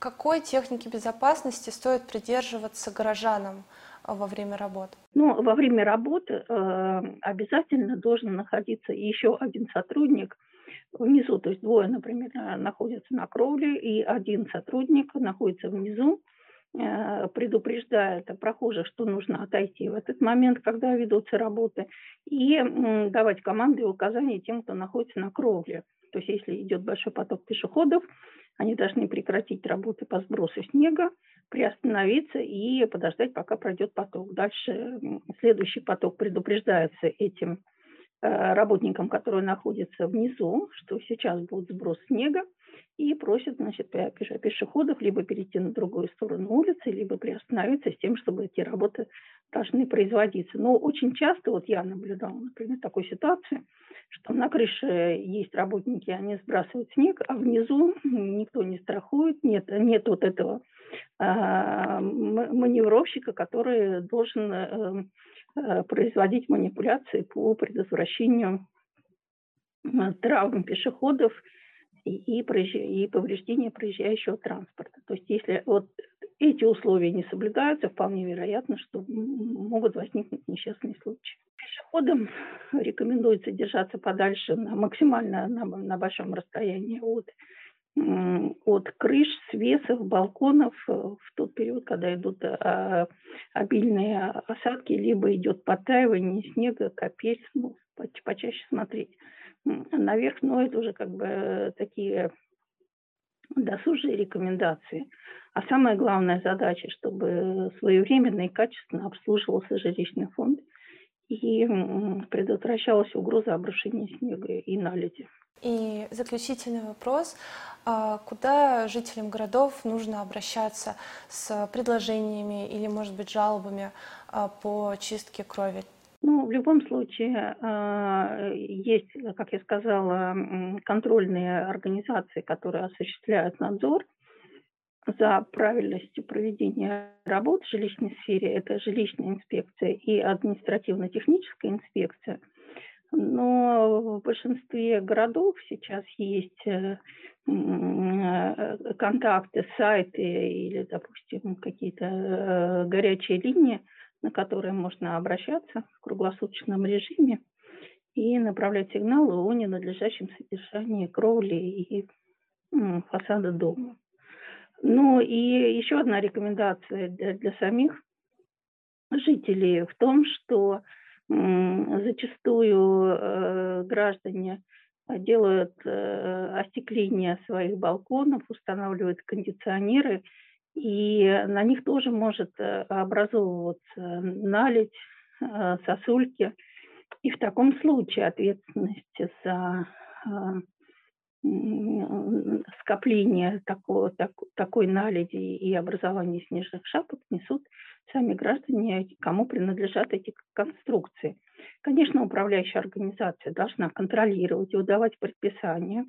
Какой техники безопасности стоит придерживаться горожанам во время работы? Ну, во время работы э, обязательно должен находиться еще один сотрудник внизу, то есть двое, например, находятся на кровле, и один сотрудник находится внизу, Э, предупреждает прохожих, что нужно отойти в этот момент, когда ведутся работы, и давать команды и указания тем, кто находится на кровле. То есть если идет большой поток пешеходов, они должны прекратить работы по сбросу снега, приостановиться и подождать, пока пройдет поток. Дальше следующий поток предупреждается этим работникам, которые находятся внизу, что сейчас будет сброс снега, и просят значит, пешеходов либо перейти на другую сторону улицы, либо приостановиться с тем, чтобы эти работы должны производиться. Но очень часто, вот я наблюдала, например, такую ситуацию, что на крыше есть работники, они сбрасывают снег, а внизу никто не страхует, нет, нет вот этого э, маневровщика, который должен э, э, производить манипуляции по предотвращению травм пешеходов и, и повреждения проезжающего транспорта. То есть если вот эти условия не соблюдаются, вполне вероятно, что могут возникнуть несчастные случаи. Пешеходам рекомендуется держаться подальше на максимально на, на большом расстоянии от, от крыш, свесов, балконов в тот период, когда идут а, обильные осадки, либо идет подтаивание снега, капель, ну, почаще смотреть наверх, но это уже как бы такие досужие рекомендации. А самая главная задача, чтобы своевременно и качественно обслуживался жилищный фонд и предотвращалась угроза обрушения снега и наледи. И заключительный вопрос. А куда жителям городов нужно обращаться с предложениями или, может быть, жалобами а, по чистке крови? Ну, в любом случае, а, есть, как я сказала, контрольные организации, которые осуществляют надзор за правильностью проведения работ в жилищной сфере. Это жилищная инспекция и административно-техническая инспекция. Но в большинстве городов сейчас есть э, контакты, сайты или, допустим, какие-то э, горячие линии, на которые можно обращаться в круглосуточном режиме и направлять сигналы о ненадлежащем содержании кровли и фасада дома. Ну и еще одна рекомендация для, для самих жителей в том, что зачастую э, граждане делают э, остекление своих балконов, устанавливают кондиционеры – и на них тоже может э, образовываться наледь, э, сосульки. И в таком случае ответственность за скопление такого, так, такой наледи и образование снежных шапок несут сами граждане, кому принадлежат эти конструкции. Конечно, управляющая организация должна контролировать и выдавать предписания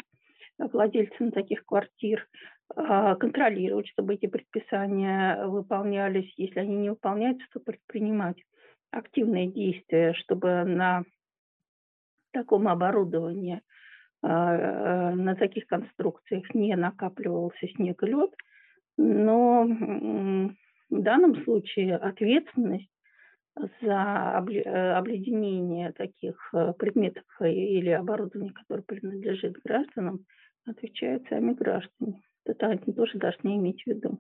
владельцам таких квартир, а, контролировать, чтобы эти предписания выполнялись. Если они не выполняются, то предпринимать активные действия, чтобы на таком оборудовании, на таких конструкциях не накапливался снег и лед. Но в данном случае ответственность за обледенение таких э, предметов или оборудования, которое принадлежит гражданам, отвечают сами граждане. Это они тоже должны иметь в виду.